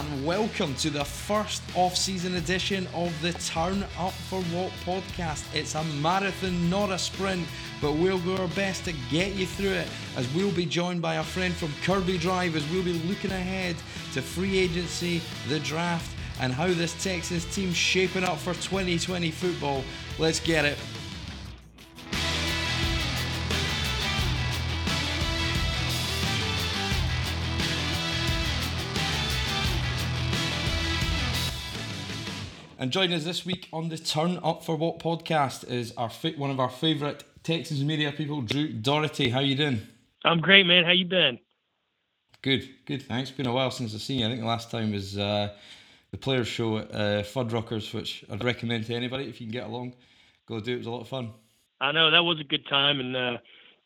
And welcome to the first off season edition of the Turn Up for What podcast. It's a marathon, not a sprint, but we'll do our best to get you through it as we'll be joined by a friend from Kirby Drive as we'll be looking ahead to free agency, the draft, and how this Texas team's shaping up for 2020 football. Let's get it. And joining us this week on the Turn Up for What podcast is our one of our favourite Texas media people, Drew Dougherty. How you doing? I'm great, man. How you been? Good, good. Thanks. Been a while since I've seen you. I think the last time was uh, the Players Show at uh, Fuddruckers, which I'd recommend to anybody if you can get along. Go do it. It was a lot of fun. I know that was a good time, and uh,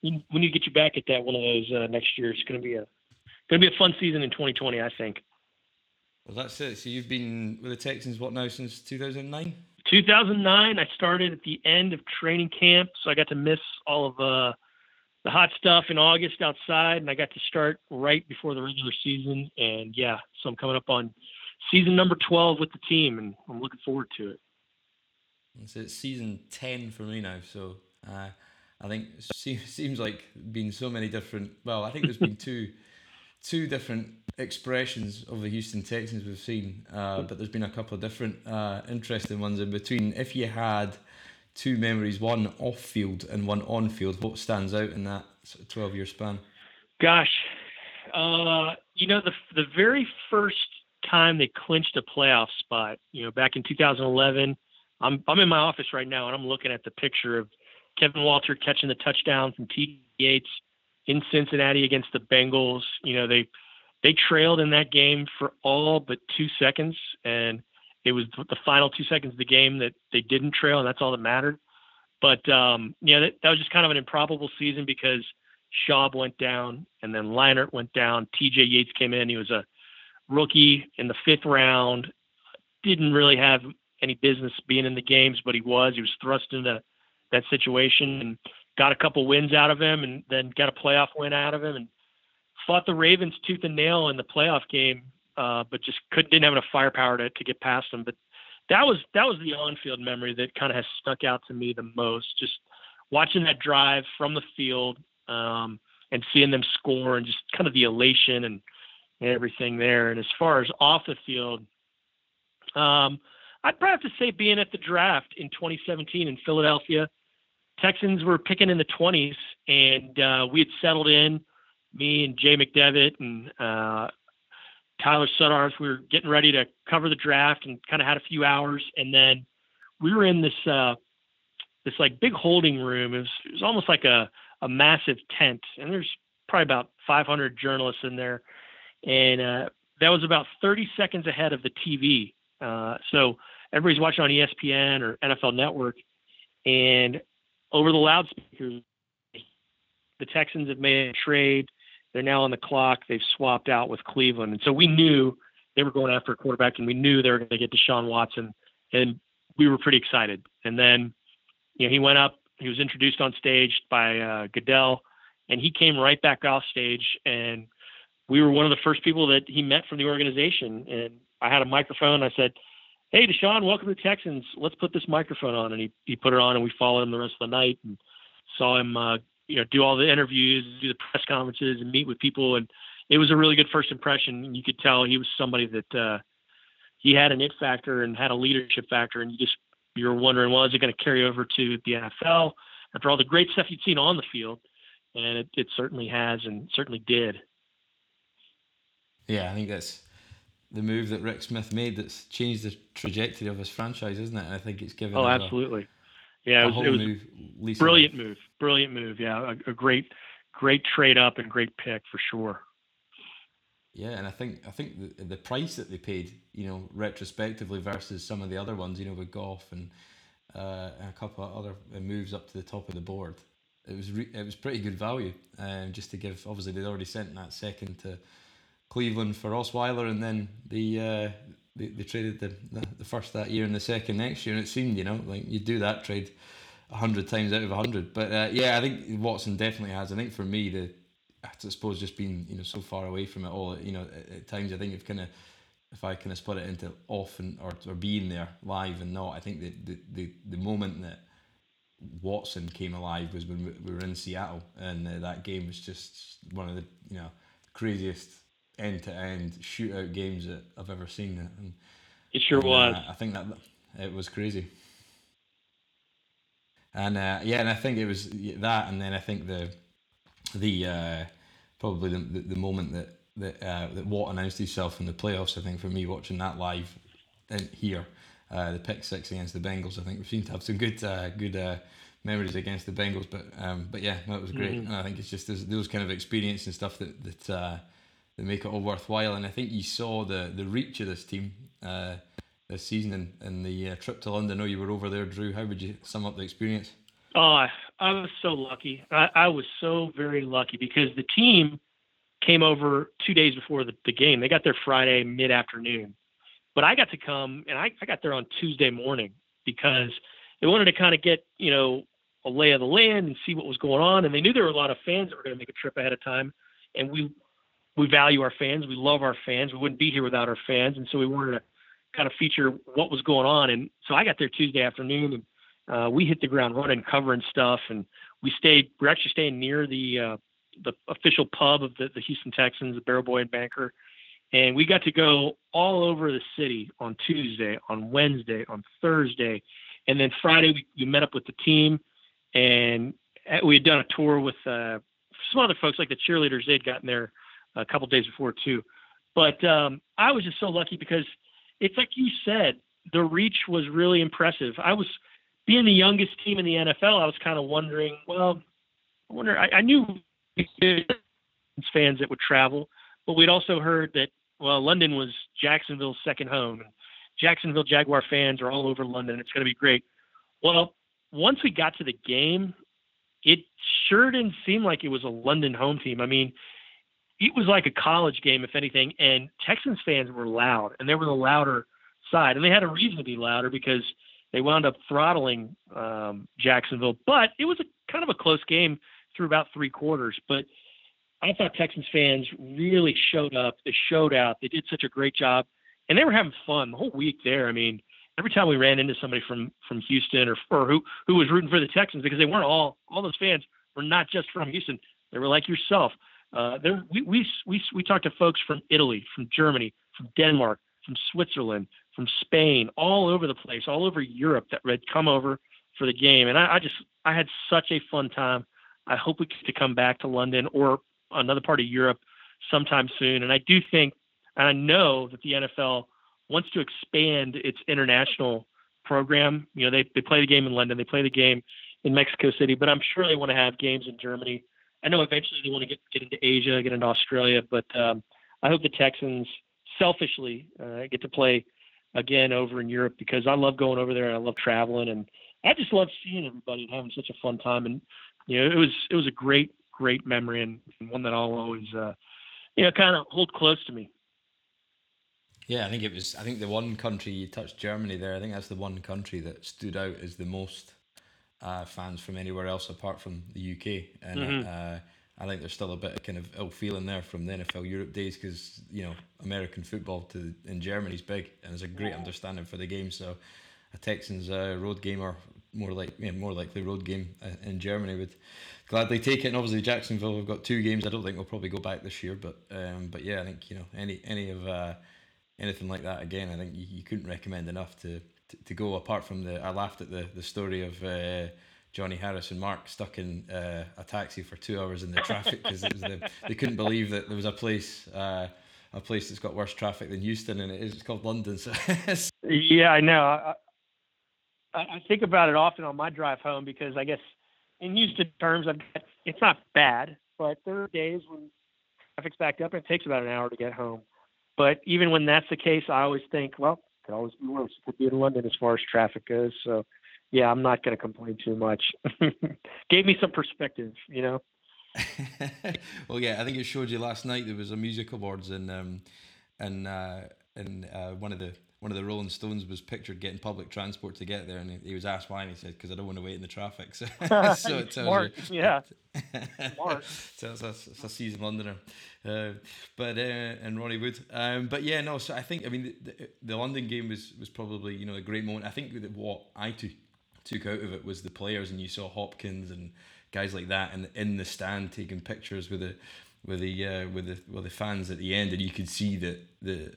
we need to get you back at that one of those uh, next year. It's going to be a going to be a fun season in 2020, I think. Well, that's it. So you've been with the Texans what now since 2009? 2009. I started at the end of training camp, so I got to miss all of uh, the hot stuff in August outside, and I got to start right before the regular season. And yeah, so I'm coming up on season number 12 with the team, and I'm looking forward to it. So it's season 10 for me now. So uh, I think it seems like been so many different. Well, I think there's been two two different expressions of the Houston Texans we've seen, uh, but there's been a couple of different uh, interesting ones in between. If you had two memories, one off field and one on field, what stands out in that 12 year span? Gosh, uh, you know, the, the very first time they clinched a playoff spot, you know, back in 2011, I'm, I'm in my office right now and I'm looking at the picture of Kevin Walter catching the touchdown from T. Yates in Cincinnati against the Bengals. You know, they they trailed in that game for all but two seconds, and it was the final two seconds of the game that they didn't trail, and that's all that mattered. But um, yeah, that, that was just kind of an improbable season because Schaub went down, and then Leinart went down. T.J. Yates came in. He was a rookie in the fifth round. Didn't really have any business being in the games, but he was. He was thrust into that situation, and got a couple wins out of him, and then got a playoff win out of him, and fought the Ravens tooth and nail in the playoff game, uh, but just couldn't didn't have enough firepower to, to get past them. But that was that was the on-field memory that kind of has stuck out to me the most. Just watching that drive from the field um, and seeing them score, and just kind of the elation and, everything there. And as far as off the field, um, I'd probably have to say being at the draft in 2017 in Philadelphia Texans were picking in the 20s, and uh, we had settled in. Me and Jay McDevitt and uh, Tyler Suddarth, we were getting ready to cover the draft and kind of had a few hours, and then we were in this uh, this like big holding room. It was, it was almost like a a massive tent, and there's probably about 500 journalists in there, and uh, that was about 30 seconds ahead of the TV. Uh, so everybody's watching on ESPN or NFL Network, and over the loudspeakers, the Texans have made a trade. They're now on the clock. They've swapped out with Cleveland. And so we knew they were going after a quarterback and we knew they were going to get Deshaun Watson. And we were pretty excited. And then, you know, he went up, he was introduced on stage by uh, Goodell, and he came right back off stage. And we were one of the first people that he met from the organization. And I had a microphone. I said, hey, Deshaun, welcome to Texans. Let's put this microphone on. And he, he put it on, and we followed him the rest of the night and saw him, uh, you know, do all the interviews, do the press conferences, and meet with people. And it was a really good first impression. You could tell he was somebody that uh, he had an it factor and had a leadership factor. And you just you were wondering, well, is it going to carry over to the NFL after all the great stuff you'd seen on the field? And it, it certainly has, and certainly did. Yeah, I think that's the move that Rick Smith made that's changed the trajectory of his franchise, isn't it? And I think it's given. Oh, absolutely. A, yeah, it was, it was move, brilliant move. Brilliant move. Yeah, a, a, great, great trade up and great pick for sure. Yeah, and I think I think the, the price that they paid, you know, retrospectively versus some of the other ones, you know, with Goff and uh, and a couple of other moves up to the top of the board, it was re- it was pretty good value. Um, just to give, obviously they'd already sent that second to Cleveland for Osweiler, and then the uh, they, they traded the, the, first that year and the second next year, and it seemed you know like you do that trade hundred times out of hundred. But uh, yeah, I think Watson definitely has. I think for me the I suppose just being you know so far away from it all, you know, at, at times I think if kind of if I kind of split it into often or, or being there live and not, I think the, the, the, the moment that Watson came alive was when we were in Seattle, and uh, that game was just one of the you know craziest end to end shootout games that I've ever seen. And, it sure and, was. Uh, I think that it was crazy. And uh, yeah, and I think it was that, and then I think the the uh, probably the, the, the moment that that uh, that Watt announced himself in the playoffs. I think for me watching that live in here, uh, the pick six against the Bengals. I think we seem to have some good uh, good uh, memories against the Bengals. But um, but yeah, that was great. Mm-hmm. And I think it's just those, those kind of experience and stuff that that uh, that make it all worthwhile. And I think you saw the the reach of this team. Uh, this season and, and the trip to London. I know you were over there, Drew. How would you sum up the experience? Oh, I was so lucky. I, I was so very lucky because the team came over two days before the, the game. They got there Friday mid afternoon, but I got to come and I, I got there on Tuesday morning because they wanted to kind of get you know a lay of the land and see what was going on, and they knew there were a lot of fans that were going to make a trip ahead of time, and we we value our fans, we love our fans, we wouldn't be here without our fans, and so we wanted to kind of feature what was going on, and so I got there Tuesday afternoon and. Uh, we hit the ground running, covering stuff, and we stayed. We're actually staying near the uh, the official pub of the, the Houston Texans, the Barrowboy and Banker. And we got to go all over the city on Tuesday, on Wednesday, on Thursday. And then Friday, we, we met up with the team and we had done a tour with uh, some other folks, like the cheerleaders. They'd gotten there a couple days before, too. But um, I was just so lucky because it's like you said, the reach was really impressive. I was being the youngest team in the NFL. I was kind of wondering, well, I wonder. I, I knew fans that would travel, but we'd also heard that well, London was Jacksonville's second home. Jacksonville Jaguar fans are all over London. It's going to be great. Well, once we got to the game, it sure didn't seem like it was a London home team. I mean, it was like a college game, if anything. And Texans fans were loud, and they were the louder side, and they had a reason to be louder because they wound up throttling um, Jacksonville. But it was a kind of a close game through about three quarters. But I thought Texans fans really showed up. They showed out. They did such a great job, and they were having fun the whole week there. I mean, every time we ran into somebody from from Houston or or who who was rooting for the Texans because they weren't all all those fans were not just from Houston. They were like yourself. Uh, there we, we we we talked to folks from Italy, from Germany, from Denmark, from Switzerland, from Spain, all over the place, all over Europe that had come over for the game, and I, I just I had such a fun time. I hope we get to come back to London or another part of Europe sometime soon. And I do think, and I know that the NFL wants to expand its international program. You know, they, they play the game in London, they play the game in Mexico City, but I'm sure they want to have games in Germany. I know eventually they want to get, get into Asia, get into Australia, but um, I hope the Texans selfishly uh, get to play again over in Europe because I love going over there and I love traveling and I just love seeing everybody and having such a fun time. And you know, it was it was a great great memory and, one that I'll always uh, you know kind of hold close to me. Yeah, I think it was. I think the one country you touched Germany there. I think that's the one country that stood out as the most uh, fans from anywhere else apart from the UK. And mm-hmm. uh, I think there's still a bit of kind of ill feeling there from the NFL Europe days because you know American football to in Germany is big and there's a great understanding for the game. So a Texans uh, road game or more like yeah, more likely road game uh, in Germany would gladly take it. And obviously Jacksonville have got two games. I don't think we'll probably go back this year, but um, but yeah, I think you know any any of uh, anything like that again. I think you, you couldn't recommend enough to, to, go. Apart from the, I laughed at the the story of. Uh, Johnny Harris and Mark stuck in uh, a taxi for two hours in the traffic because the, they couldn't believe that there was a place uh, a place that's got worse traffic than Houston, and it is it's called London. So yeah, I know. I, I think about it often on my drive home because I guess in Houston terms, I've got, it's not bad, but there are days when traffic's backed up and it takes about an hour to get home. But even when that's the case, I always think, well, always be in London as far as traffic goes. So, yeah, I'm not going to complain too much. Gave me some perspective, you know. well, yeah, I think it showed you last night. There was a music awards and um, and uh, in uh, one of the one of the Rolling Stones was pictured getting public transport to get there, and he, was asked why, and he said, "Because I don't want to wait in the traffic." So, so it tells Smart. you, yeah, so it's a, it's a seasoned Londoner, uh, but uh, and Ronnie Wood. Um, but yeah, no. So I think I mean the, the, the, London game was was probably you know a great moment. I think that what I took took out of it was the players, and you saw Hopkins and guys like that, and in the stand taking pictures with the with the uh, with the with the fans at the end, and you could see that the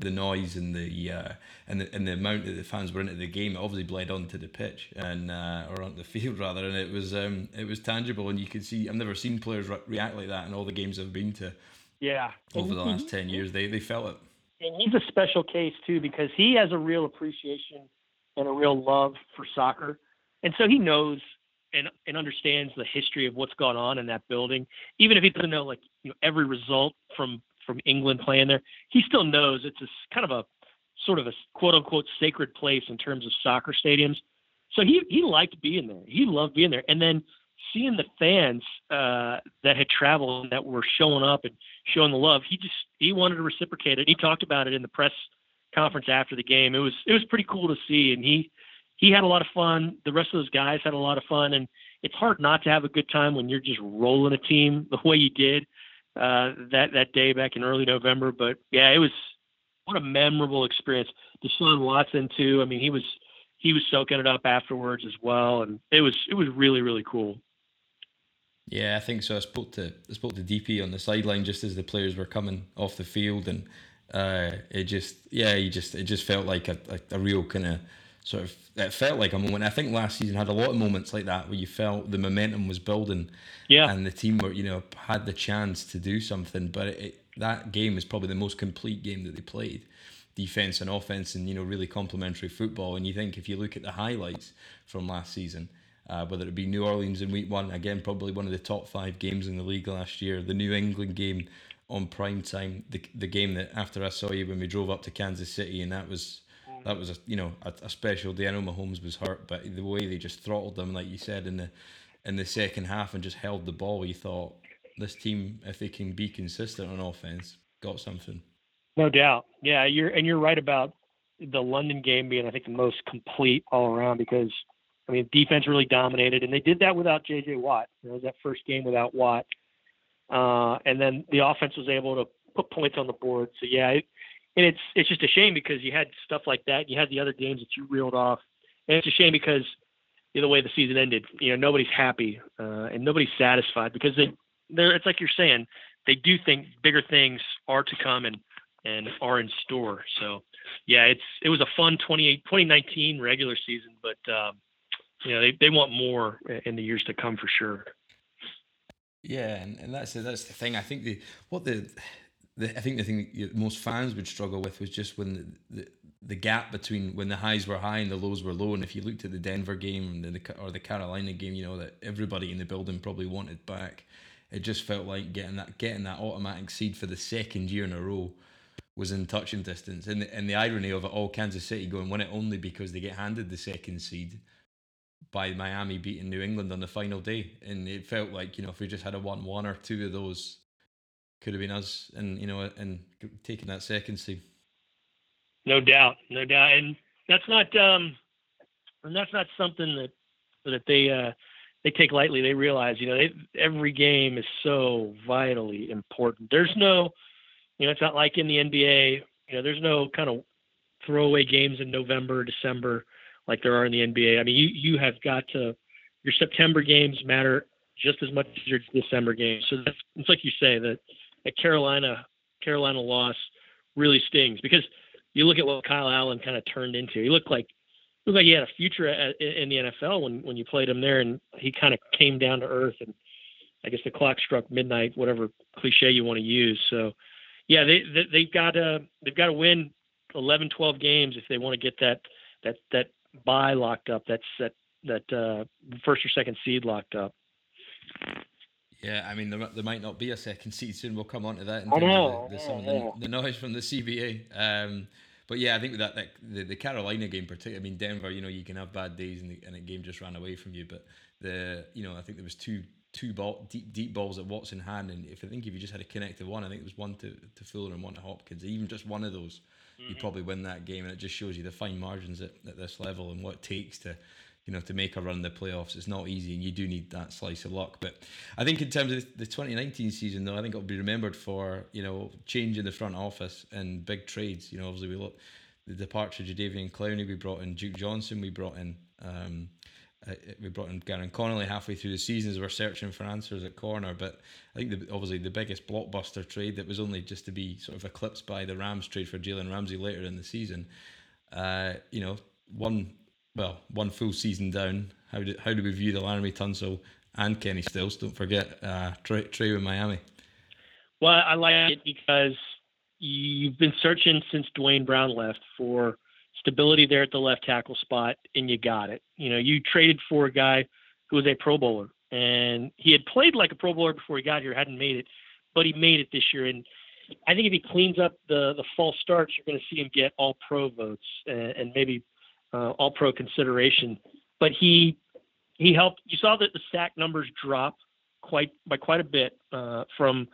the noise and the uh, and the and the amount that the fans were into the game it obviously bled onto the pitch and uh, or onto the field rather, and it was um, it was tangible, and you could see. I've never seen players re- react like that in all the games I've been to. Yeah, over the last ten years, they they felt it. And he's a special case too because he has a real appreciation and a real love for soccer, and so he knows and and understands the history of what's gone on in that building, even if he doesn't know like you know every result from from England playing there, he still knows it's a kind of a sort of a quote unquote sacred place in terms of soccer stadiums. So he he liked being there. He loved being there, and then seeing the fans uh, that had traveled and that were showing up and showing the love, he just he wanted to reciprocate it. He talked about it in the press conference after the game. It was it was pretty cool to see, and he he had a lot of fun. The rest of those guys had a lot of fun, and it's hard not to have a good time when you're just rolling a team the way you did uh, that that day back in early November. But yeah, it was what a memorable experience. Deshaun Watson too. I mean, he was he was soaking it up afterwards as well, and it was it was really really cool. Yeah, I think so. I spoke to I spoke to DP on the sideline just as the players were coming off the field, and uh, it just yeah, he just it just felt like a, a, a real kind of sort of it felt like a moment. I think last season had a lot of moments like that where you felt the momentum was building, yeah, and the team were you know had the chance to do something. But it, that game is probably the most complete game that they played, defense and offense, and you know really complementary football. And you think if you look at the highlights from last season. Uh, whether it be New Orleans in week one, again, probably one of the top five games in the league last year. The New England game on prime time, the, the game that after I saw you when we drove up to Kansas City, and that was that was a you know a, a, special day. I know Mahomes was hurt, but the way they just throttled them, like you said in the in the second half, and just held the ball, you thought this team, if they can be consistent on offense, got something. No doubt, yeah. You're and you're right about the London game being, I think, the most complete all around because I mean defense really dominated, and they did that without J.J. Watt. It was that first game without Watt, uh, and then the offense was able to put points on the board. So yeah. It, and it's it's just a shame because you had stuff like that. You had the other games that you reeled off, and it's a shame because you know, the way the season ended, you know, nobody's happy uh, and nobody's satisfied because they they're it's like you're saying they do think bigger things are to come and and are in store. So yeah, it's it was a fun 28, 2019 regular season, but um, you know they, they want more in the years to come for sure. Yeah, and, and that's that's the thing. I think the what the the, I think the thing most fans would struggle with was just when the, the, the gap between when the highs were high and the lows were low. And if you looked at the Denver game the, or the Carolina game, you know that everybody in the building probably wanted back. It just felt like getting that getting that automatic seed for the second year in a row was in touching distance. And the, and the irony of it all, Kansas City going win it only because they get handed the second seed by Miami beating New England on the final day. And it felt like, you know, if we just had a 1 1 or two of those, could have been us, and you know, and taking that second seed. No doubt, no doubt, and that's not um, and that's not something that that they uh, they take lightly. They realize, you know, they, every game is so vitally important. There's no, you know, it's not like in the NBA. You know, there's no kind of throwaway games in November, December like there are in the NBA. I mean, you you have got to your September games matter just as much as your December games. So that's it's like you say that a Carolina Carolina loss really stings because you look at what Kyle Allen kind of turned into. He looked like looked like he had a future at, in the NFL when when you played him there, and he kind of came down to earth. And I guess the clock struck midnight, whatever cliche you want to use. So, yeah, they, they they've got to they've got to win 11, 12 games if they want to get that that that buy locked up. That's that that uh, first or second seed locked up. Yeah, I mean, there, there might not be a second season. We'll come on to that in terms I know, of the, the, some of the, the, noise from the CBA. Um, but yeah, I think that, that the, the Carolina game, particularly, I mean, Denver, you know, you can have bad days and the, and the game just ran away from you. But the, you know, I think there was two two ball deep deep balls at Watson hand, and if I think if you just had a connected one, I think it was one to, to Fuller and one to Hopkins. Even just one of those, mm-hmm. you probably win that game, and it just shows you the fine margins at, at this level and what it takes to you know, to make a run in the playoffs. It's not easy, and you do need that slice of luck. But I think in terms of the 2019 season, though, I think it'll be remembered for you know change in the front office and big trades. You know, obviously we look the departure of Jadeveon Clowney, we brought in Duke Johnson, we brought in. Um, uh, we brought in Gareon Conley halfway through the season as we're searching for answers at corner. But I think the, obviously the biggest blockbuster trade that was only just to be sort of eclipsed by the Rams trade for Jalen Ramsey later in the season. Uh, you know, one well, one full season down. How do how do we view the Laremy Tunsil and Kenny Stills? Don't forget uh, Trey, with Miami. Well, I like it because you've been searching since Duane Brown left for stability there at the left tackle spot, and you got it. You know, you traded for a guy who was a Pro Bowler, and he had played like a Pro Bowler before he got here, hadn't made it, but he made it this year. And I think if he cleans up the the false starts, you're going to see him get all Pro votes and, and maybe uh, All Pro consideration. But he he helped. You saw that the sack numbers drop quite by quite a bit uh, from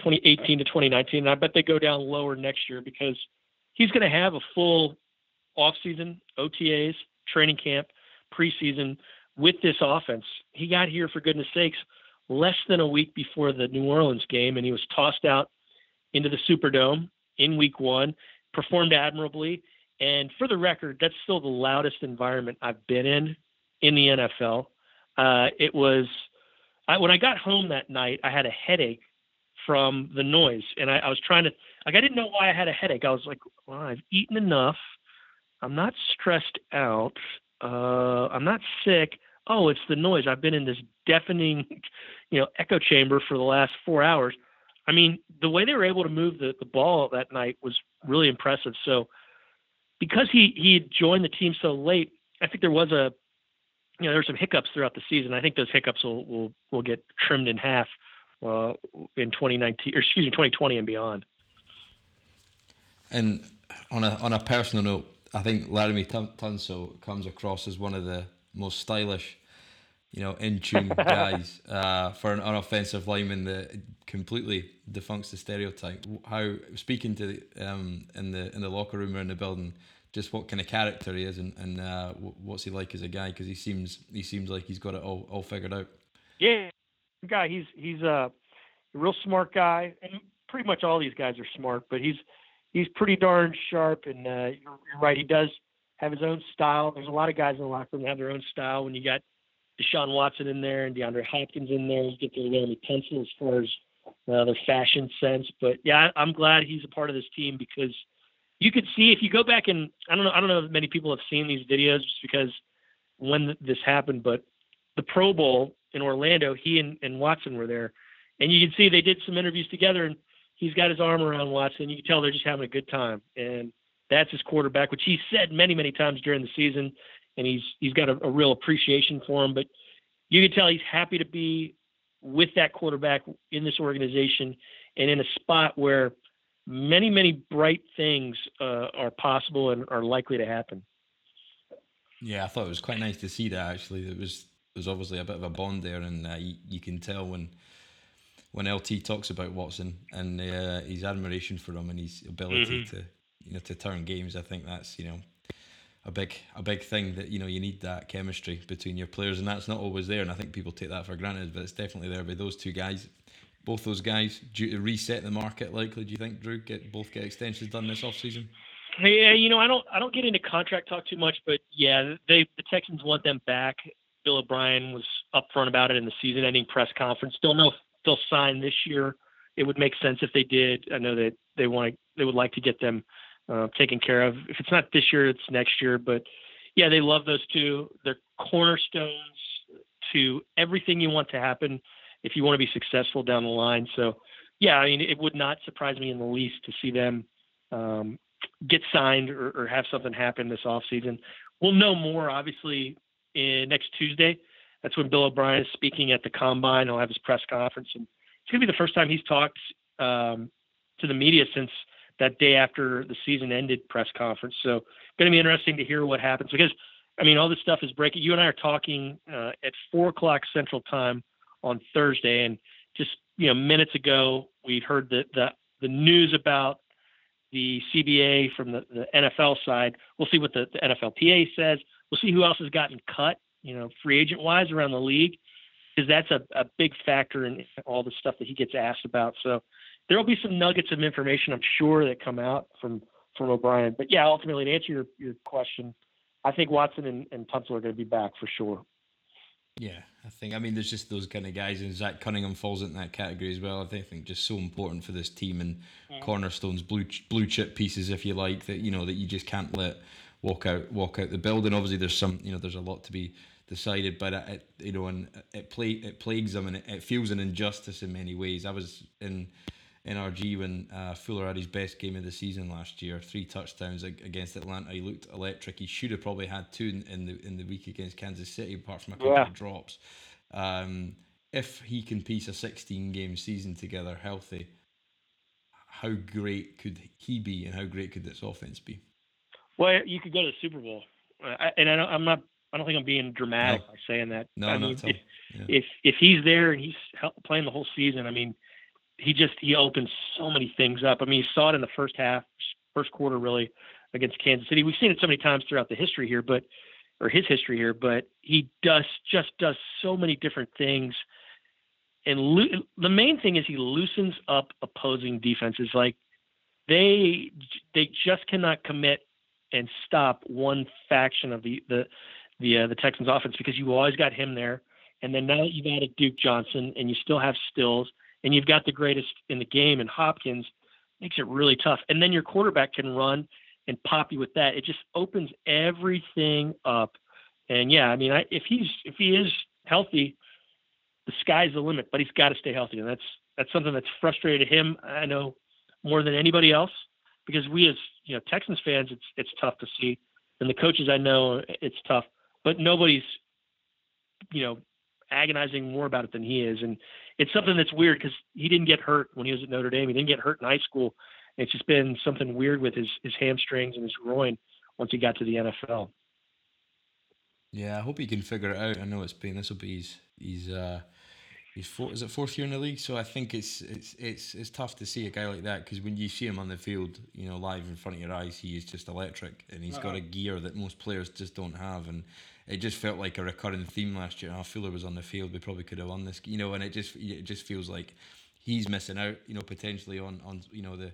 2018 to 2019. And I bet they go down lower next year because he's going to have a full offseason, OTAs, training camp, preseason with this offense. He got here for goodness sakes less than a week before the New Orleans game, and he was tossed out into the Superdome in Week One. Performed admirably, and for the record, that's still the loudest environment I've been in in the NFL. Uh, it was I, when I got home that night, I had a headache from the noise, and I, I was trying to like I didn't know why I had a headache. I was like, well, I've eaten enough. I'm not stressed out. Uh, I'm not sick. Oh, it's the noise. I've been in this deafening, you know, echo chamber for the last four hours. I mean, the way they were able to move the, the ball that night was really impressive. So because he he joined the team so late, I think there was a you know there were some hiccups throughout the season. I think those hiccups will will, will get trimmed in half uh, in 2019 or excuse me 2020 and beyond. And on a on a personal note, I think Laremy Tunsil comes across as one of the most stylish, you know, in tune guys uh, for an unoffensive lineman that completely defunks the stereotype. How speaking to the, um, in the in the locker room or in the building, just what kind of character he is and, and uh, what's he like as a guy because he seems he seems like he's got it all, all figured out. Yeah, guy. He's he's a real smart guy, and pretty much all these guys are smart, but he's he's pretty darn sharp. And uh, you're, you're right, he does have his own style. There's a lot of guys in the locker room that have their own style. When you got Deshaun Watson in there and DeAndre Hopkins in there, you get the Laremy Tunsil as far as uh, their fashion sense. But yeah, I'm glad he's a part of this team because you could see if you go back and I don't know I don't know if many people have seen these videos just because when this happened, but the Pro Bowl in Orlando, he and, and Watson were there, and you can see they did some interviews together, and he's got his arm around Watson. You can tell they're just having a good time, and that's his quarterback, which he said many many times during the season, and he's he's got a, a real appreciation for him. But you can tell he's happy to be with that quarterback in this organization and in a spot where many, many bright things uh, are possible and are likely to happen. Yeah, I thought it was quite nice to see that. Actually, there was there's obviously a bit of a bond there, and uh, you, you, can tell when when LT talks about Watson and uh, his admiration for him and his ability mm-hmm. to you know to turn games. I think that's you know a big a big thing that you know you need that chemistry between your players, and that's not always there. And I think people take that for granted, but it's definitely there. By those two guys, both those guys due to reset the market likely do you think drew? Get both get extensions done this offseason? Yeah you know i don't i don't get into contract talk too much but yeah they the texans want them back. Bill o'brien was upfront about it in the season ending press conference. Don't know if they'll sign this year. It would make sense if they did. I know that they want they would like to get them uh, taken care of if it's not this year it's next year but yeah they love those two they're cornerstones to everything you want to happen if you want to be successful down the line. So, yeah, I mean, it would not surprise me in the least to see them um, get signed or, or, have something happen this offseason. We'll know more, obviously, in, next Tuesday. That's when Bill O'Brien is speaking at the combine. He'll have his press conference, and it's going to be the first time he's talked um, to the media since that day after the season ended press conference. So, going to be interesting to hear what happens because, I mean, all this stuff is breaking. You and I are talking uh, at four o'clock Central Time on Thursday, and just you know minutes ago we heard the the, the news about the CBA from the, the NFL side. We'll see what the, the NFLPA says. We'll see who else has gotten cut, you know, free agent wise around the league, because that's a, a big factor in all the stuff that he gets asked about. So there will be some nuggets of information, I'm sure, that come out from from O'Brien. But yeah, ultimately to answer your, your question, I think Watson and, and Tunsil are going to be back for sure. Yeah, I think. I mean, there's just those kind of guys, and Zach Cunningham falls into that category as well. I think, I think just so important for this team and mm. cornerstones, blue blue chip pieces, if you like, that you know that you just can't let walk out walk out the building. Obviously, there's some, you know, there's a lot to be decided, but it, you know, and it it plagues them, and it, it feels an injustice in many ways. I was in NRG when uh, Fuller had his best game of the season last year, three touchdowns against Atlanta. He looked electric. He should have probably had two in, in the in the week against Kansas City, apart from a couple yeah. of drops. Um, if he can piece a 16 game season together healthy, how great could he be, and how great could this offense be? Well, you could go to the Super Bowl, I, and I am not. I don't think I'm being dramatic no. by saying that. No, I mean, if, yeah. if if he's there and he's playing the whole season, I mean he just he opens so many things up. I mean, you saw it in the first half, first quarter really against Kansas City. We've seen it so many times throughout the history here, but or his history here, but he does just does so many different things. And lo- the main thing is he loosens up opposing defenses. Like they they just cannot commit and stop one faction of the the the uh, the Texans offense because you always got him there. And then now that you've added Duke Johnson and you still have Stills and you've got the greatest in the game in Hopkins, makes it really tough. And then your quarterback can run and pop you with that. It just opens everything up. And yeah, I mean, I, if he's if he is healthy, the sky's the limit. But he's got to stay healthy, and that's that's something that's frustrated him. I know more than anybody else because we as you know Texans fans, it's it's tough to see, and the coaches I know, it's tough. But nobody's you know agonizing more about it than he is, and it's something that's weird because he didn't get hurt when he was at Notre Dame. He didn't get hurt in high school. It's just been something weird with his his hamstrings and his groin once he got to the NFL. Yeah, I hope he can figure it out. I know it's been this will be his he's uh he's four, is it fourth year in the league? So I think it's it's it's it's tough to see a guy like that because when you see him on the field, you know, live in front of your eyes, he is just electric and he's uh-huh. got a gear that most players just don't have and it just felt like a recurring theme last year. Oh, Fuller was on the field, we probably could have won this, you know, and it just it just feels like he's missing out, you know, potentially on on you know the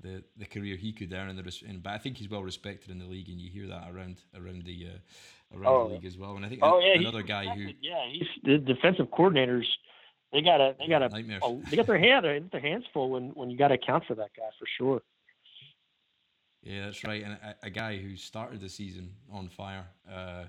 the, the career he could earn in the in, but I think he's well respected in the league, and you hear that around around the uh, around oh. the league as well. And I think oh, yeah, another guy who yeah, he's the defensive coordinators. They got a they got a, a they got their hand their hands full when when you got to account for that guy for sure. Yeah, that's right. And a, a guy who started the season on fire. Uh,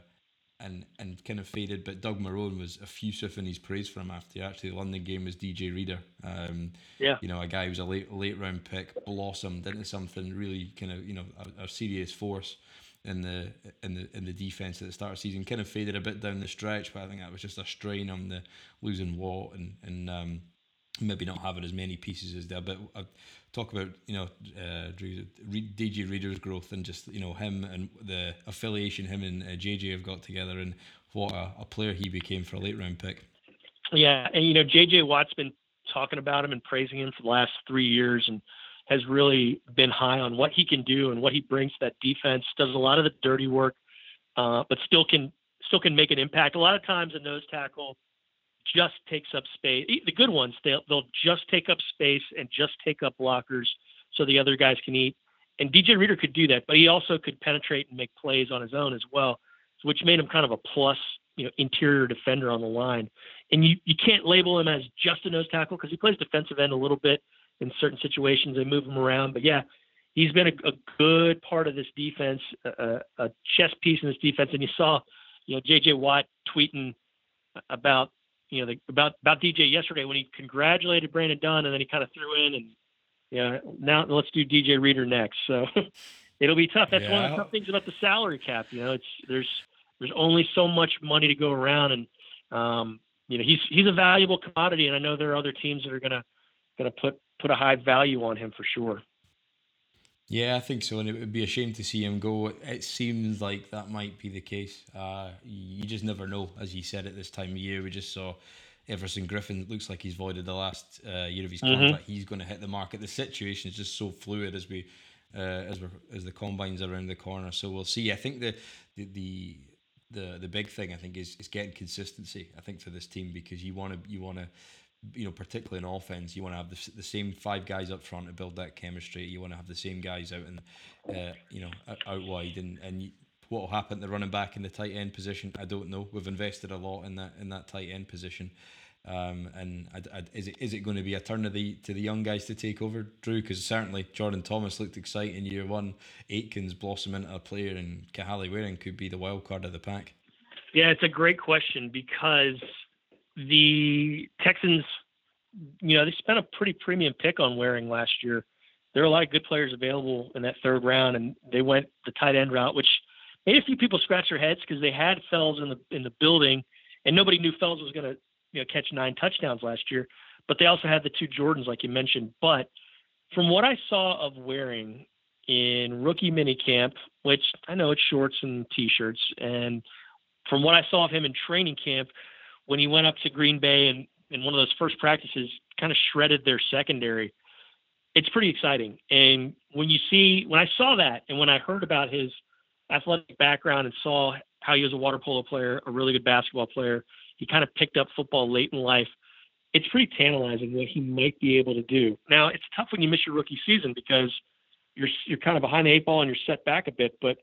and and kind of faded. But Doug Marrone was effusive in his praise for him after actually the London game was DJ Reader. Um, yeah, you know, a guy who was a late late round pick blossomed into something really kind of you know a, a serious force in the in the in the defense at the start of the season. Kind of faded a bit down the stretch, but I think that was just a strain on the losing Watt and and um, maybe not having as many pieces as there. But I talk about you know uh, DJ Reader's growth and just you know him and the affiliation him and uh, JJ have got together and what a, a, player he became for a late round pick. Yeah, and you know JJ Watt's been talking about him and praising him for the last three years and has really been high on what he can do and what he brings to that defense. Does a lot of the dirty work, uh, but still can still can make an impact. A lot of times a nose tackle just takes up space. The good ones, they'll they'll just take up space and just take up blockers so the other guys can eat. And DJ Reader could do that, but he also could penetrate and make plays on his own as well, which made him kind of a plus, you know, interior defender on the line. And you you can't label him as just a nose tackle because he plays defensive end a little bit in certain situations. They move him around, but yeah, he's been a, a good part of this defense, a, a chess piece in this defense. And you saw, you know, JJ Watt tweeting about you know, the, about about DJ yesterday when he congratulated Brandon Dunn and then he kind of threw in and yeah, now let's do DJ Reader next. So it'll be tough. That's yeah. one of the tough things about the salary cap. You know, it's there's there's only so much money to go around, and um, you know he's he's a valuable commodity, and I know there are other teams that are gonna gonna put put a high value on him for sure. Yeah, I think so, and it would be a shame to see him go. It seems like that might be the case. Uh, you just never know, as you said at this time of year. We just saw Everson Griffen looks like he's voided the last uh, year of his mm-hmm. contract. He's going to hit the market. The situation is just so fluid as we uh, as we as the combines around the corner. So we'll see. I think the the the the, the big thing I think is, is getting consistency. I think for this team because you want to you want to you know, particularly in offense, you want to have the, the same five guys up front to build that chemistry. You want to have the same guys out and, uh, you know, out wide. And and what will happen to the running back in the tight end position? I don't know. We've invested a lot in that in that tight end position. Um, and I, I, is it is it going to be a turn of the to the young guys to take over, Drew? Because certainly Jordan Thomas looked exciting year one. Akins blossom into a player, and Kahale Warring could be the wild card of the pack. Yeah, it's a great question because the Texans, you know, they spent a pretty premium pick on Warring last year. There are a lot of good players available in that third round, and they went the tight end route, which made a few people scratch their heads because they had Fells in the in the building, and nobody knew Fells was going to you know catch nine touchdowns last year. But they also had the two Jordans, like you mentioned. But from what I saw of Warring in rookie minicamp, which I know it's shorts and t-shirts, and from what I saw of him in training camp, when he went up to Green Bay and in one of those first practices, kind of shredded their secondary. It's pretty exciting. And when you see, when I saw that, and when I heard about his athletic background and saw how he was a water polo player, a really good basketball player, he kind of picked up football late in life. It's pretty tantalizing what he might be able to do. Now, it's tough when you miss your rookie season because you're you're kind of behind the eight ball and you're set back a bit, but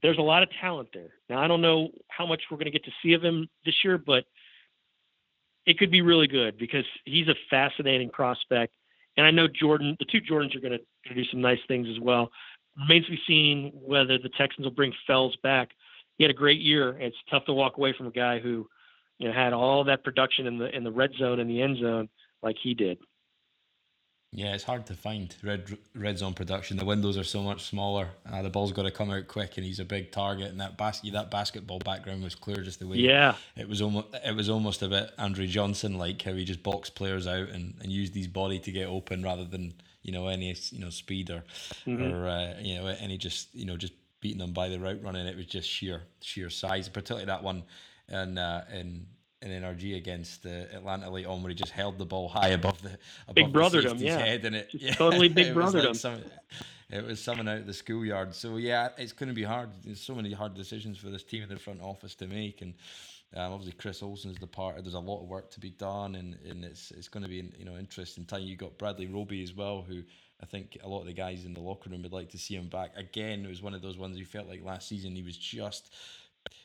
there's a lot of talent there. Now, I don't know how much we're going to get to see of him this year, but it could be really good because he's a fascinating prospect. And I know Jordan, the two Jordans are going to do some nice things as well. Remains to be seen whether the Texans will bring Fells back. He had a great year. It's tough to walk away from a guy who, you know, had all that production in the in the red zone and the end zone like he did. Yeah, it's hard to find red red zone production. The windows are so much smaller. Uh, the ball's got to come out quick, and he's a big target. And that basket, that basketball background was clear, just the way. Yeah. It was almost it was almost a bit Andre Johnson like how he just boxed players out and, and used his body to get open rather than you know any you know speed or mm-hmm. or uh, you know any just you know just beating them by the route running. It was just sheer sheer size, particularly that one and uh, in in NRG against the Atlanta late on where he just held the ball high above the above big brothered him, yeah. head and it yeah, totally big brothered like him. it was someone out of the schoolyard. So yeah, it's going to be hard. There's so many hard decisions for this team in the front office to make, and um, obviously Chris Olsen's the part. There's a lot of work to be done, and, and it's it's going to be you know interesting time. You got Bradley Roby as well, who I think a lot of the guys in the locker room would like to see him back. Again, it was one of those ones you felt like last season he was just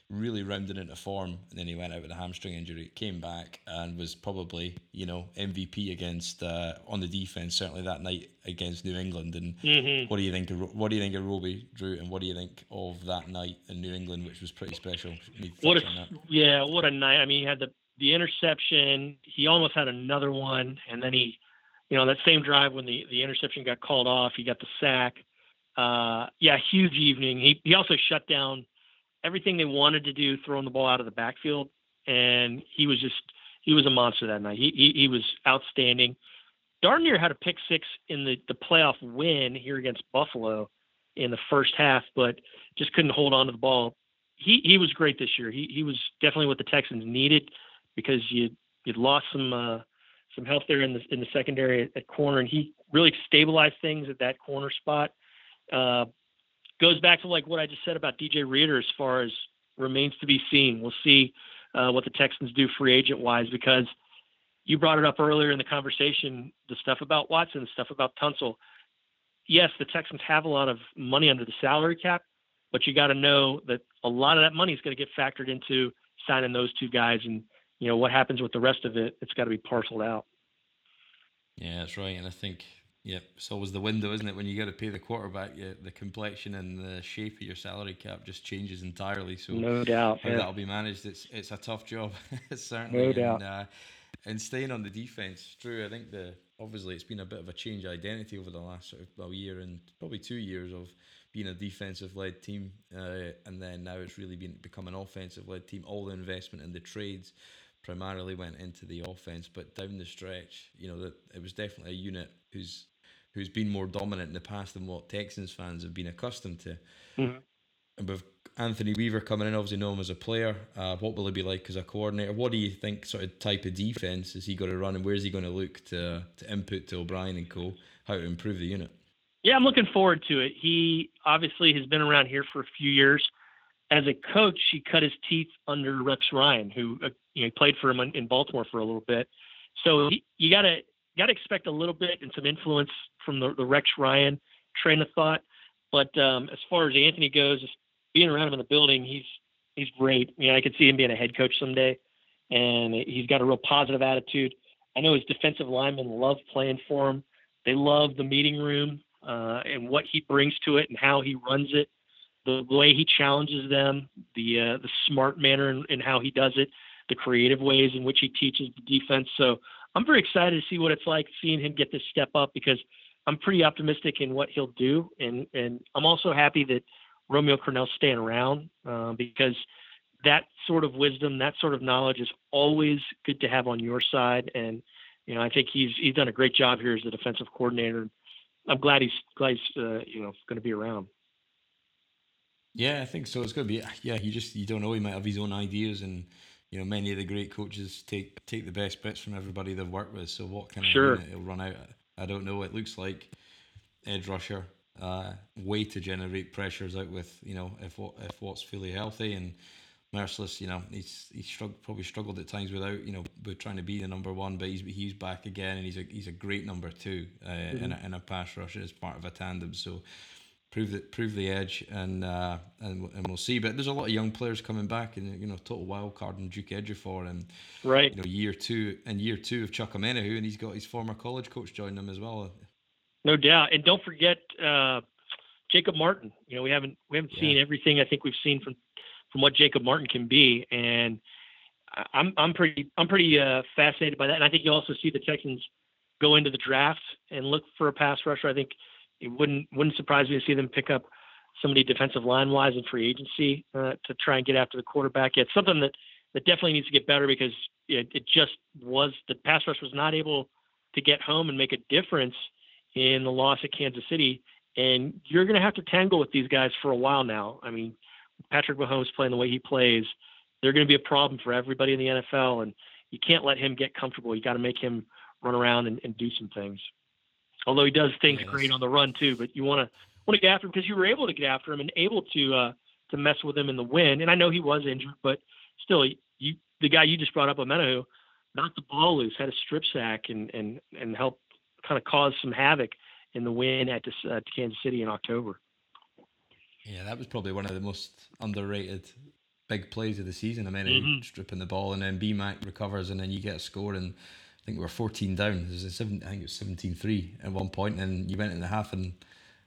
really rounded into form, and then he went out with a hamstring injury. Came back and was probably you know MVP against uh, on the defense certainly that night against New England. And mm-hmm. what do you think? Of, what do you think of Roby Drew? And what do you think of that night in New England, which was pretty special? What a yeah, what a night! I mean, he had the the interception. He almost had another one, and then he, you know, that same drive when the the interception got called off, he got the sack. Uh, yeah, huge evening. He he also shut down everything they wanted to do, throwing the ball out of the backfield, and he was just he was a monster that night. He he, he was outstanding. Darn near had a pick six in the the playoff win here against Buffalo in the first half, but just couldn't hold on to the ball. He he was great this year. He he was definitely what the Texans needed because you you'd lost some uh, some health there in the in the secondary at, at corner, and he really stabilized things at that corner spot. Uh, goes back to like what I just said about DJ Reader as far as remains to be seen. We'll see uh, what the Texans do free agent wise because you brought it up earlier in the conversation the stuff about Watson, the stuff about Tunsil. Yes, the Texans have a lot of money under the salary cap, but you got to know that a lot of that money is going to get factored into signing those two guys, and you know what happens with the rest of it. It's got to be parceled out. Yeah, that's right, and I think Yep, it's always the window, isn't it? When you got to pay the quarterback, yeah, the complexion and the shape of your salary cap just changes entirely. So no doubt, how yeah. that'll be managed, it's it's a tough job, certainly. No doubt. And, uh, and staying on the defense, Drew, I think the obviously it's been a bit of a change of identity over the last sort of well, year and probably two years of being a defensive led team, uh, and then now it's really been become an offensive led team. All the investment in the trades primarily went into the offense, but down the stretch, you know, that it was definitely a unit who's who's been more dominant in the past than what Texans fans have been accustomed to. Mm-hmm. with Anthony Weaver coming in, obviously know him as a player. Uh, what will he be like as a coordinator? What do you think sort of type of defense is he going to run, and where is he going to look to to input to O'Brien and co how to improve the unit? Yeah, I'm looking forward to it. He obviously has been around here for a few years. As a coach, he cut his teeth under Rex Ryan, who uh, you know played for him in Baltimore for a little bit. So he, you gotta gotta expect a little bit and some influence from the, the Rex Ryan train of thought. But um, as far as Anthony goes, being around him in the building, he's he's great. You know, I could see him being a head coach someday, and he's got a real positive attitude. I know his defensive linemen love playing for him. They love the meeting room uh, and what he brings to it and how he runs it, the way he challenges them, the uh, the smart manner in how he does it, the creative ways in which he teaches the defense. So I'm very excited to see what it's like seeing him get this step up because I'm pretty optimistic in what he'll do, and and I'm also happy that Romeo Crennel's staying around uh, because that sort of wisdom, that sort of knowledge is always good to have on your side. And you know, I think he's he's done a great job here as the defensive coordinator. I'm glad he's glad he's uh, you know going to be around. Yeah, I think so. It's going to be yeah. You just you don't know. He might have his own ideas, and you know many of the great coaches take take the best bits from everybody they've worked with. So what kind of sure. it'll run out? I don't know. It looks like edge rusher uh, way to generate pressures out with you know if if Watt's fully healthy and Mercilus. you know he's he's struggled, probably struggled at times without you know with trying to be the number one, but he's he's back again and he's a he's a great number two uh, mm-hmm. in a, in a pass rush as part of a tandem. So prove the prove the edge and uh, and and we'll see. But there's a lot of young players coming back, and you know, total wild card and Duke Ejiofor, and right, you know, year two and year two of Chuck Omenihu, and he's got his former college coach joining him as well. No doubt, and don't forget uh, Jacob Martin. You know, we haven't we haven't yeah. seen everything I think we've seen from from what Jacob Martin can be, and I'm I'm pretty I'm pretty uh, fascinated by that. And I think you also see the Texans go into the draft and look for a pass rusher. I think it wouldn't wouldn't surprise me to see them pick up somebody defensive line wise in free agency uh, to try and get after the quarterback. It's something that that definitely needs to get better because it, it just was the pass rush was not able to get home and make a difference in the loss at Kansas City. And you're going to have to tangle with these guys for a while now. I mean, Patrick Mahomes playing the way he plays, they're going to be a problem for everybody in the NFL. And you can't let him get comfortable. You got to make him run around and, and do some things. Although he does things yes. great on the run too, but you want to want to get after him because you were able to get after him and able to uh, to mess with him in the win. And I know he was injured, but still, you the guy you just brought up, Omenihu, knocked the ball loose, had a strip sack, and and and helped kind of cause some havoc in the win at, this, uh, Kansas City in October. Yeah, that was probably one of the most underrated big plays of the season. I mean, mm-hmm. stripping the ball and then BMAC recovers and then you get a score and think we were 14 down. It was a seven, I think it was 17-3 at one point and you went in the half and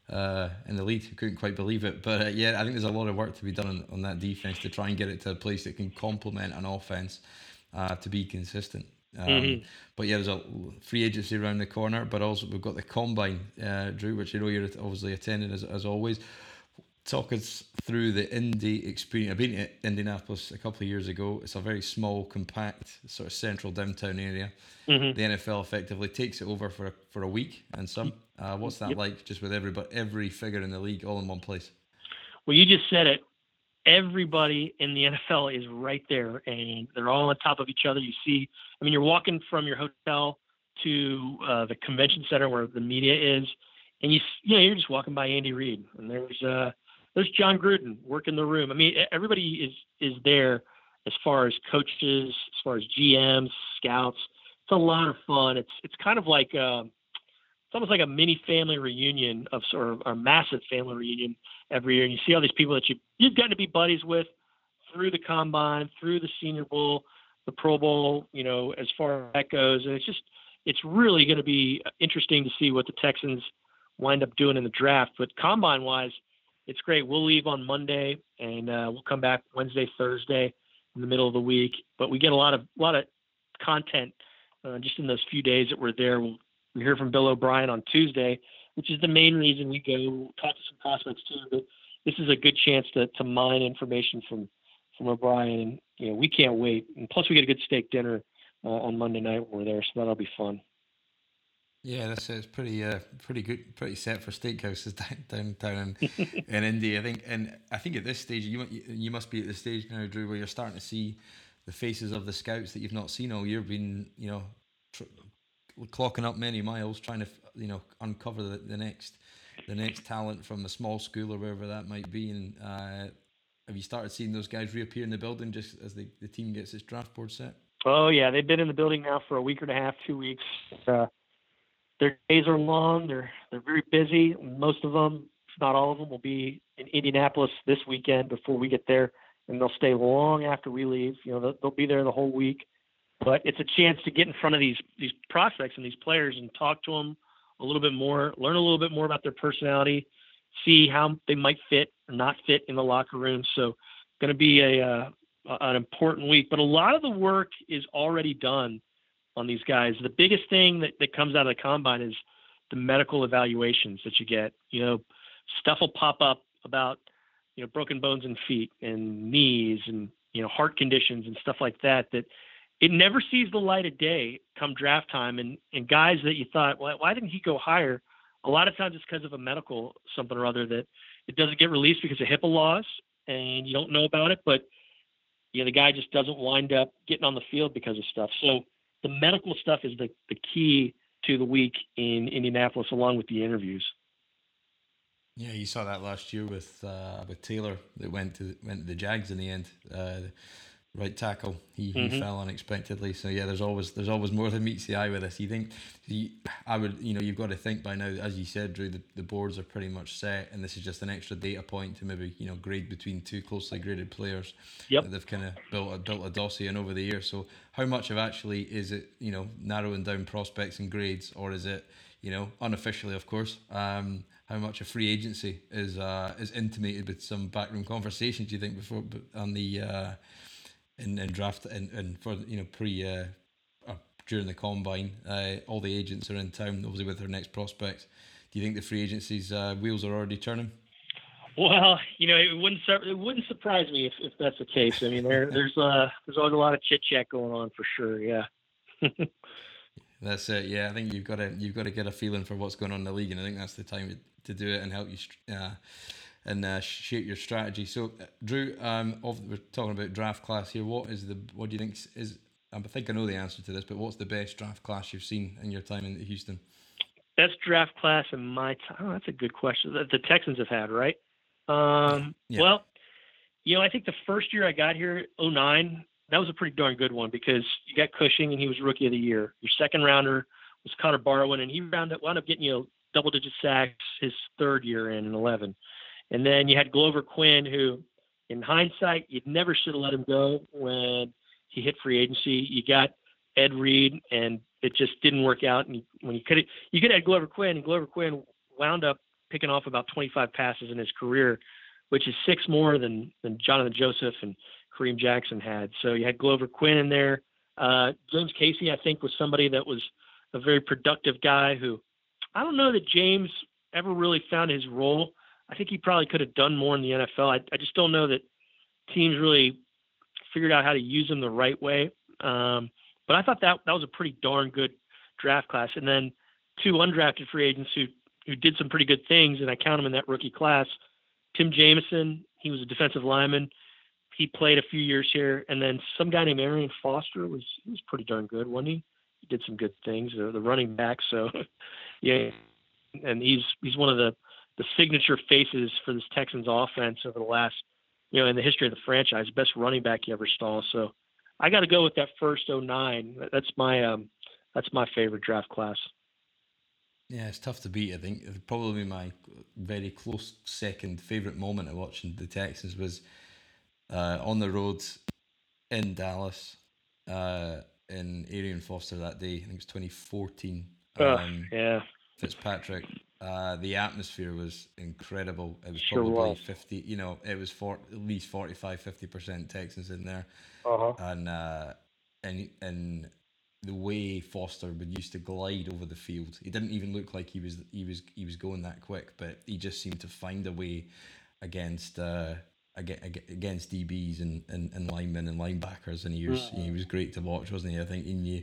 uh, in the lead. couldn't quite believe it. But uh, yeah, I think there's a lot of work to be done on, on, that defense to try and get it to a place that can complement an offense uh, to be consistent. Um, mm-hmm. But yeah, there's a free agency around the corner, but also we've got the combine, uh, Drew, which you know you're obviously attending as, as always. Talk us through the Indy experience. I've been to Indianapolis a couple of years ago. It's a very small, compact, sort of central downtown area. Mm-hmm. The NFL effectively takes it over for a, for a week and some. Uh, what's that yep. like, just with every every figure in the league all in one place? Well, you just said it everybody in the NFL is right there and they're all on top of each other. You see, I mean, you're walking from your hotel to uh, the convention center where the media is, and you you know you're just walking by Andy Reid, and there's uh there's Jon Gruden working the room. I mean, everybody is is there as far as coaches, as far as GMs, scouts. It's a lot of fun. It's it's kind of like uh, it's almost like a mini family reunion of sort of a massive family reunion every year. And you see all these people that you you've gotten to be buddies with through the combine, through the Senior Bowl, the Pro Bowl. You know, as far as that goes, and it's just it's really going to be interesting to see what the Texans wind up doing in the draft. But combine wise, it's great. We'll leave on Monday and uh, we'll come back Wednesday, Thursday in the middle of the week. But we get a lot of a lot of content uh, just in those few days that we're there. We'll we hear from Bill O'Brien on Tuesday, which is the main reason we go we'll talk to some prospects too. But this is a good chance to to mine information from from O'Brien, and you know we can't wait. And plus, we get a good steak dinner uh, on Monday night when we're there, so that'll be fun. Yeah, that's it's pretty uh, pretty good, pretty set for steakhouses down down in, in India. I think, and I think at this stage you you must be at the stage now, Drew, where you're starting to see the faces of the scouts that you've not seen all year, been you know tr- clocking up many miles trying to you know uncover the, the next the next talent from a small school or wherever that might be. And uh, have you started seeing those guys reappear in the building just as the, the team gets its draft board set? Oh yeah, they've been in the building now for a week and a half, two weeks. Uh, their days are long. They're they're very busy. Most of them, if not all of them, will be in Indianapolis this weekend before we get there, and they'll stay long after we leave. You know, they'll, they'll be there the whole week. But it's a chance to get in front of these these prospects and these players and talk to them a little bit more, learn a little bit more about their personality, see how they might fit or not fit in the locker room. So, going to be a uh, an important week. But a lot of the work is already done on these guys. The biggest thing that, that comes out of the combine is the medical evaluations that you get. You know, stuff will pop up about, you know, broken bones and feet and knees and, you know, heart conditions and stuff like that, that it never sees the light of day come draft time. And, and guys that you thought, well, why didn't he go higher? A lot of times it's because of a medical something or other that it doesn't get released because of HIPAA laws and you don't know about it. But, you know, the guy just doesn't wind up getting on the field because of stuff. So, the medical stuff is the, the key to the week in Indianapolis, along with the interviews. Yeah, you saw that last year with uh, with Taylor that went to went to the Jags in the end. Uh, right tackle. He, mm-hmm. he fell unexpectedly. So yeah, there's always there's always more than meets the eye with this. You think you, I would you know you've got to think by now, as you said, Drew, the, the boards are pretty much set, and this is just an extra data point to maybe you know grade between two closely graded players. Yep. they've kind of built a built a dossier and over the years. So how much of actually is it you know narrowing down prospects and grades, or is it you know unofficially, of course. Um, how much a free agency is uh, is intimated with some backroom conversations? Do you think before on the uh, in, in draft and, and for you know pre uh, uh, during the combine, uh, all the agents are in town, obviously with their next prospects. Do you think the free agency's uh, wheels are already turning? Well, you know, it wouldn't it wouldn't surprise me if, if that's the case. I mean, there there's uh there's always a lot of chit chat going on for sure. Yeah. that's it. Yeah, I think you've got to you've got to get a feeling for what's going on in the league, and I think that's the time to do it and help you uh, and uh, shape your strategy. So, uh, Drew, um, we're talking about draft class here. What is the what do you think is? I think I know the answer to this, but what's the best draft class you've seen in your time in Houston? Best draft class in my time. Oh, that's a good question. That the Texans have had, right? Um, yeah. Well, you know, I think the first year I got here, 09, that was a pretty darn good one because you got Cushing and he was rookie of the year. Your second rounder was Connor Barwin, and he wound up wound up getting you double digit sacks his third year in, in 11. And then you had Glover Quinn, who, in hindsight, you never should have let him go when he hit free agency. You got Ed Reed, and it just didn't work out. And when you could, you could have Glover Quinn, and Glover Quinn wound up picking off about 25 passes in his career, which is six more than than Jonathan Joseph and Kareem Jackson had. So you had Glover Quinn in there. Uh, James Casey, I think, was somebody that was a very productive guy who I don't know that James ever really found his role I think he probably could have done more in the NFL. I, I just don't know that teams really figured out how to use him the right way. Um, but I thought that that was a pretty darn good draft class. And then two undrafted free agents who who did some pretty good things, and I count him in that rookie class. Tim Jamison, he was a defensive lineman. He played a few years here, and then some guy named Arian Foster was he was pretty darn good, wasn't he? He did some good things. The, the running back, so yeah, and he's he's one of the the signature faces for this Texans offense over the last, you know, in the history of the franchise, best running back you ever saw. So I got to go with that first 09. That's my um, that's my favorite draft class. Yeah, it's tough to beat. I think probably my very close second favorite moment of watching the Texans was uh, on the road in Dallas uh, in Arian Foster that day. I think it was 2014. Um, yeah. Fitzpatrick uh, the atmosphere was incredible. It was sure probably was. 50, you know, it was for at least 45, 50% Texans in there. Uh-huh. And, uh, and, and the way Foster would used to glide over the field, he didn't even look like he was, he was, he was going that quick, but he just seemed to find a way against, uh, against DBs and, and, and linemen and linebackers, and he was mm-hmm. he was great to watch, wasn't he? I think in you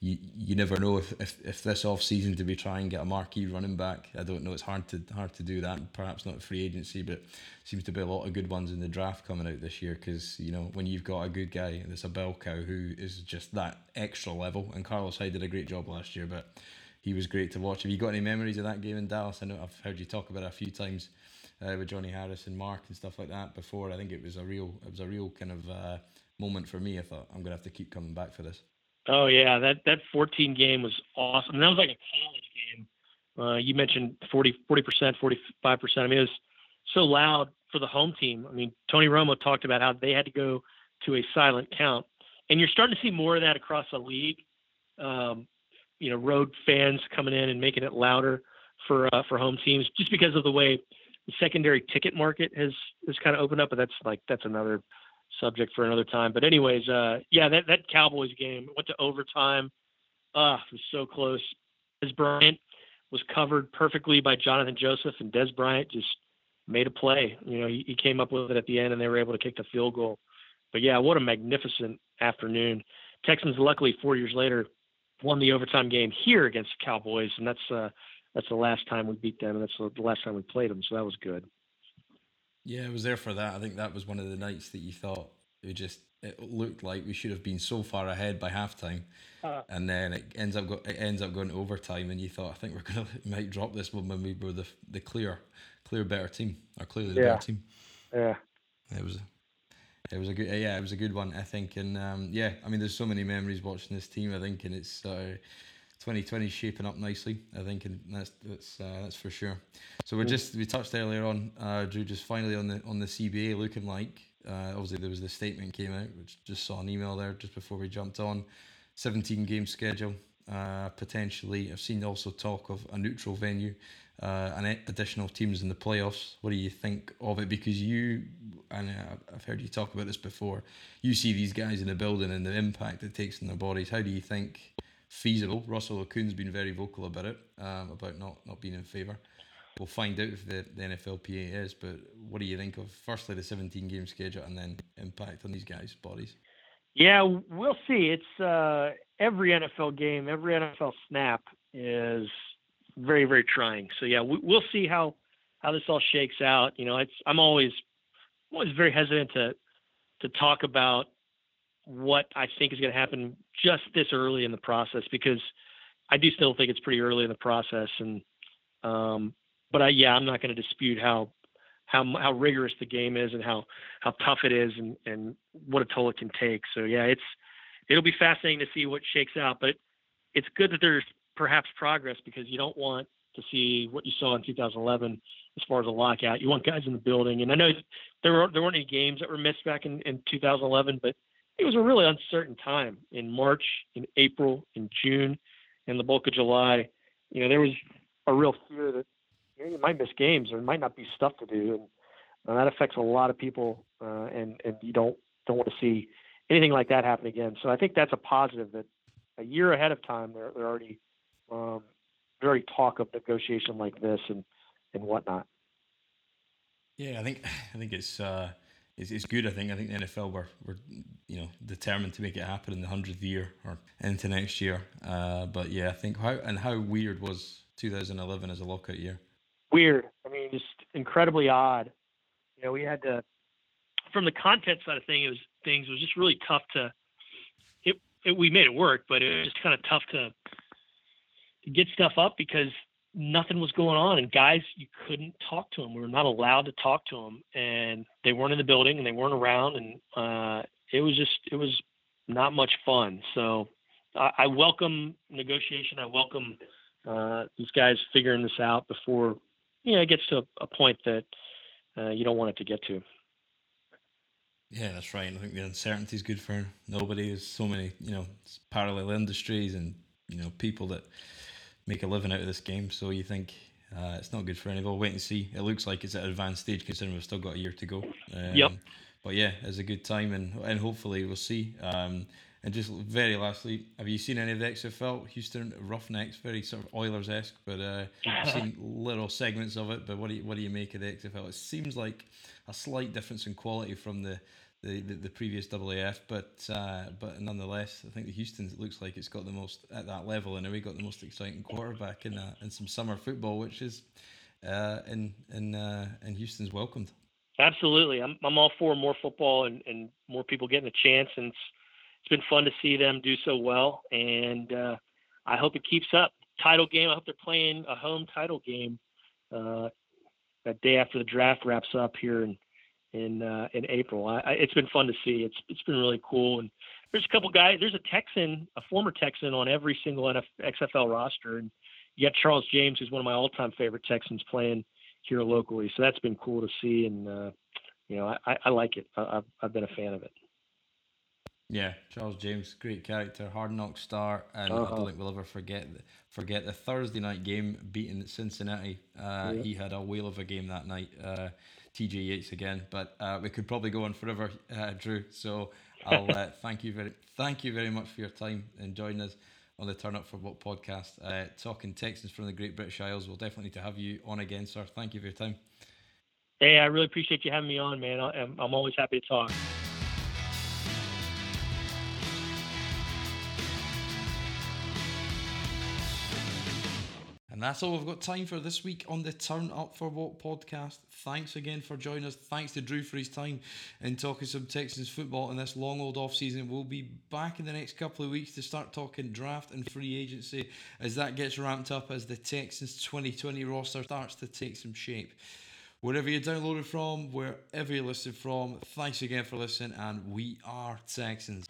you, you never know if, if, if this off season to be trying and get a marquee running back. I don't know. It's hard to hard to do that. Perhaps not free agency, but seems to be a lot of good ones in the draft coming out this year. Because you know when you've got a good guy that's a bell cow who is just that extra level. And Carlos Hyde did a great job last year, but he was great to watch. Have you got any memories of that game in Dallas? I know I've heard you talk about it a few times uh, with Johnny Harris and Mark and stuff like that before. I think it was a real it was a real kind of uh, moment for me. I thought I'm gonna have to keep coming back for this. Oh yeah, that that 14 game was awesome. That was like a college game. Uh, you mentioned 40 40 percent, 45 percent. I mean, it was so loud for the home team. I mean, Tony Romo talked about how they had to go to a silent count, and you're starting to see more of that across the league. Um, you know, road fans coming in and making it louder for uh, for home teams, just because of the way secondary ticket market has has kind of opened up. But that's like that's another subject for another time. But anyways, uh, yeah, that that Cowboys game went to overtime. Ah, it was so close. Dez Bryant was covered perfectly by Jonathan Joseph, and Dez Bryant just made a play. You know, he, he came up with it at the end, and they were able to kick the field goal. But yeah, what a magnificent afternoon. Texans, luckily, four years later, won the overtime game here against the Cowboys, and that's uh, that's the last time we beat them, and that's the last time we played them. So that was good. Yeah, I was there for that. I think that was one of the nights that you thought it just it looked like we should have been so far ahead by halftime, uh, and then it ends up go, it ends up going to overtime, and you thought I think we're gonna might drop this one when we were the the clear clear better team or clearly the yeah. better team. Yeah, it was. It was a good, yeah, it was a good one, I think, and um, yeah, I mean, there's so many memories watching this team, I think, and it's uh, 2020 shaping up nicely, I think, and that's that's uh, that's for sure. So we're just we touched earlier on, uh, Drew, just finally on the on the CBA looking like. Uh, obviously, there was the statement came out, which just saw an email there just before we jumped on. 17 game schedule, uh, potentially. I've seen also talk of a neutral venue uh, and additional teams in the playoffs. What do you think of it? Because you, and I've heard you talk about this before, you see these guys in the building and the impact it takes on their bodies. How do you think feasible. Russell Okung's been very vocal about it, um, about not, not being in favour. We'll find out if the, the NFLPA is, but what do you think of firstly the 17 game schedule and then impact on these guys' bodies? Yeah, we'll see. It's uh, every NFL game, every NFL snap is very, very trying. So yeah, we, will see how how this all shakes out. You know, it's I'm always always very hesitant to to talk about what I think is going to happen just this early in the process because I do still think it's pretty early in the process. And, um, but I, yeah, I'm not going to dispute how, how, how rigorous the game is and how, how tough it is and, and what a toll it can take. So yeah, it's, it'll be fascinating to see what shakes out, but it's good that there's perhaps progress because you don't want to see what you saw in 2011 as far as a lockout. You want guys in the building, and I know there were there weren't any games that were missed back in, in 2011, but it was a really uncertain time in March, in April, in June, and the bulk of July. You know, there was a real fear that you, know, you might miss games or might not be stuff to do, and uh, that affects a lot of people. Uh, and and you don't don't want to see anything like that happen again. So I think that's a positive that a year ahead of time they're they're already um, very talk of negotiation like this and and whatnot. Yeah, I think I think it's. Uh it's, it's good. I think. I think the NFL were were you know determined to make it happen in the hundredth year or into next year. Uh, but yeah, I think how and how weird was 2011 as a lockout year. Weird. I mean, just incredibly odd. You know, we had to from the content side of things. It was things. It was just really tough to. It, it we made it work, but it was just kind of tough to to get stuff up because nothing was going on and guys you couldn't talk to them we were not allowed to talk to them and they weren't in the building and they weren't around and uh, it was just it was not much fun so i, I welcome negotiation i welcome uh, these guys figuring this out before you know it gets to a, a point that uh, you don't want it to get to yeah, that's right. I think the uncertainty is good for nobody. There's so many, you know, parallel industries and you know people that make a living out of this game. So you think uh, it's not good for. We'll wait and see. It looks like it's at an advanced stage considering we've still got a year to go. Um, yep. But yeah, it's a good time and and hopefully we'll see. Um, And just very lastly, have you seen any of the XFL Houston Roughnecks? Very sort of Oilers esque, but uh, I've seen little segments of it. But what do you what do you make of the XFL? It seems like a slight difference in quality from the the, the, the previous AAF, but uh, but nonetheless, I think the Houston looks like it's got the most at that level, and we got the most exciting quarterback in uh, in some summer football, which is uh, in in uh, in Houston's welcomed. Absolutely, I'm I'm all for more football and, and more people getting a chance, and it's it's been fun to see them do so well, and uh, I hope it keeps up. Title game. I hope they're playing a home title game uh, that day after the draft wraps up here in in uh, in April. I, I, it's been fun to see. It's it's been really cool. And there's a couple guys. There's a Texan, a former Texan, on every single NF, XFL roster, and you got Charles James, who's one of my all-time favorite Texans, playing here locally. So that's been cool to see, and uh, you know I, I like it. I, I've I've been a fan of it. Yeah, Charles James, great character, hard knock star, and uh-huh. I don't think we'll ever forget the, forget the Thursday night game beating Cincinnati. Uh, yeah. He had a whale of a game that night. Uh, TJ Yates again, but uh, we could probably go on forever, uh, Drew. So I'll uh, thank you very thank you very much for your time and joining us on the Turn Up for What podcast, uh, talking Texans from the Great British Isles. We'll definitely need to have you on again, sir. Thank you for your time. Hey, I really appreciate you having me on, man. I'm, I'm always happy to talk. And that's all we've got time for this week on the Turn Up for What podcast. Thanks again for joining us. Thanks to Drew for his time in talking some Texans football in this long old off season. We'll be back in the next couple of weeks to start talking draft and free agency as that gets ramped up as the Texans 2020 roster starts to take some shape. Wherever you're downloaded from, wherever you're listening from, thanks again for listening, and we are Texans.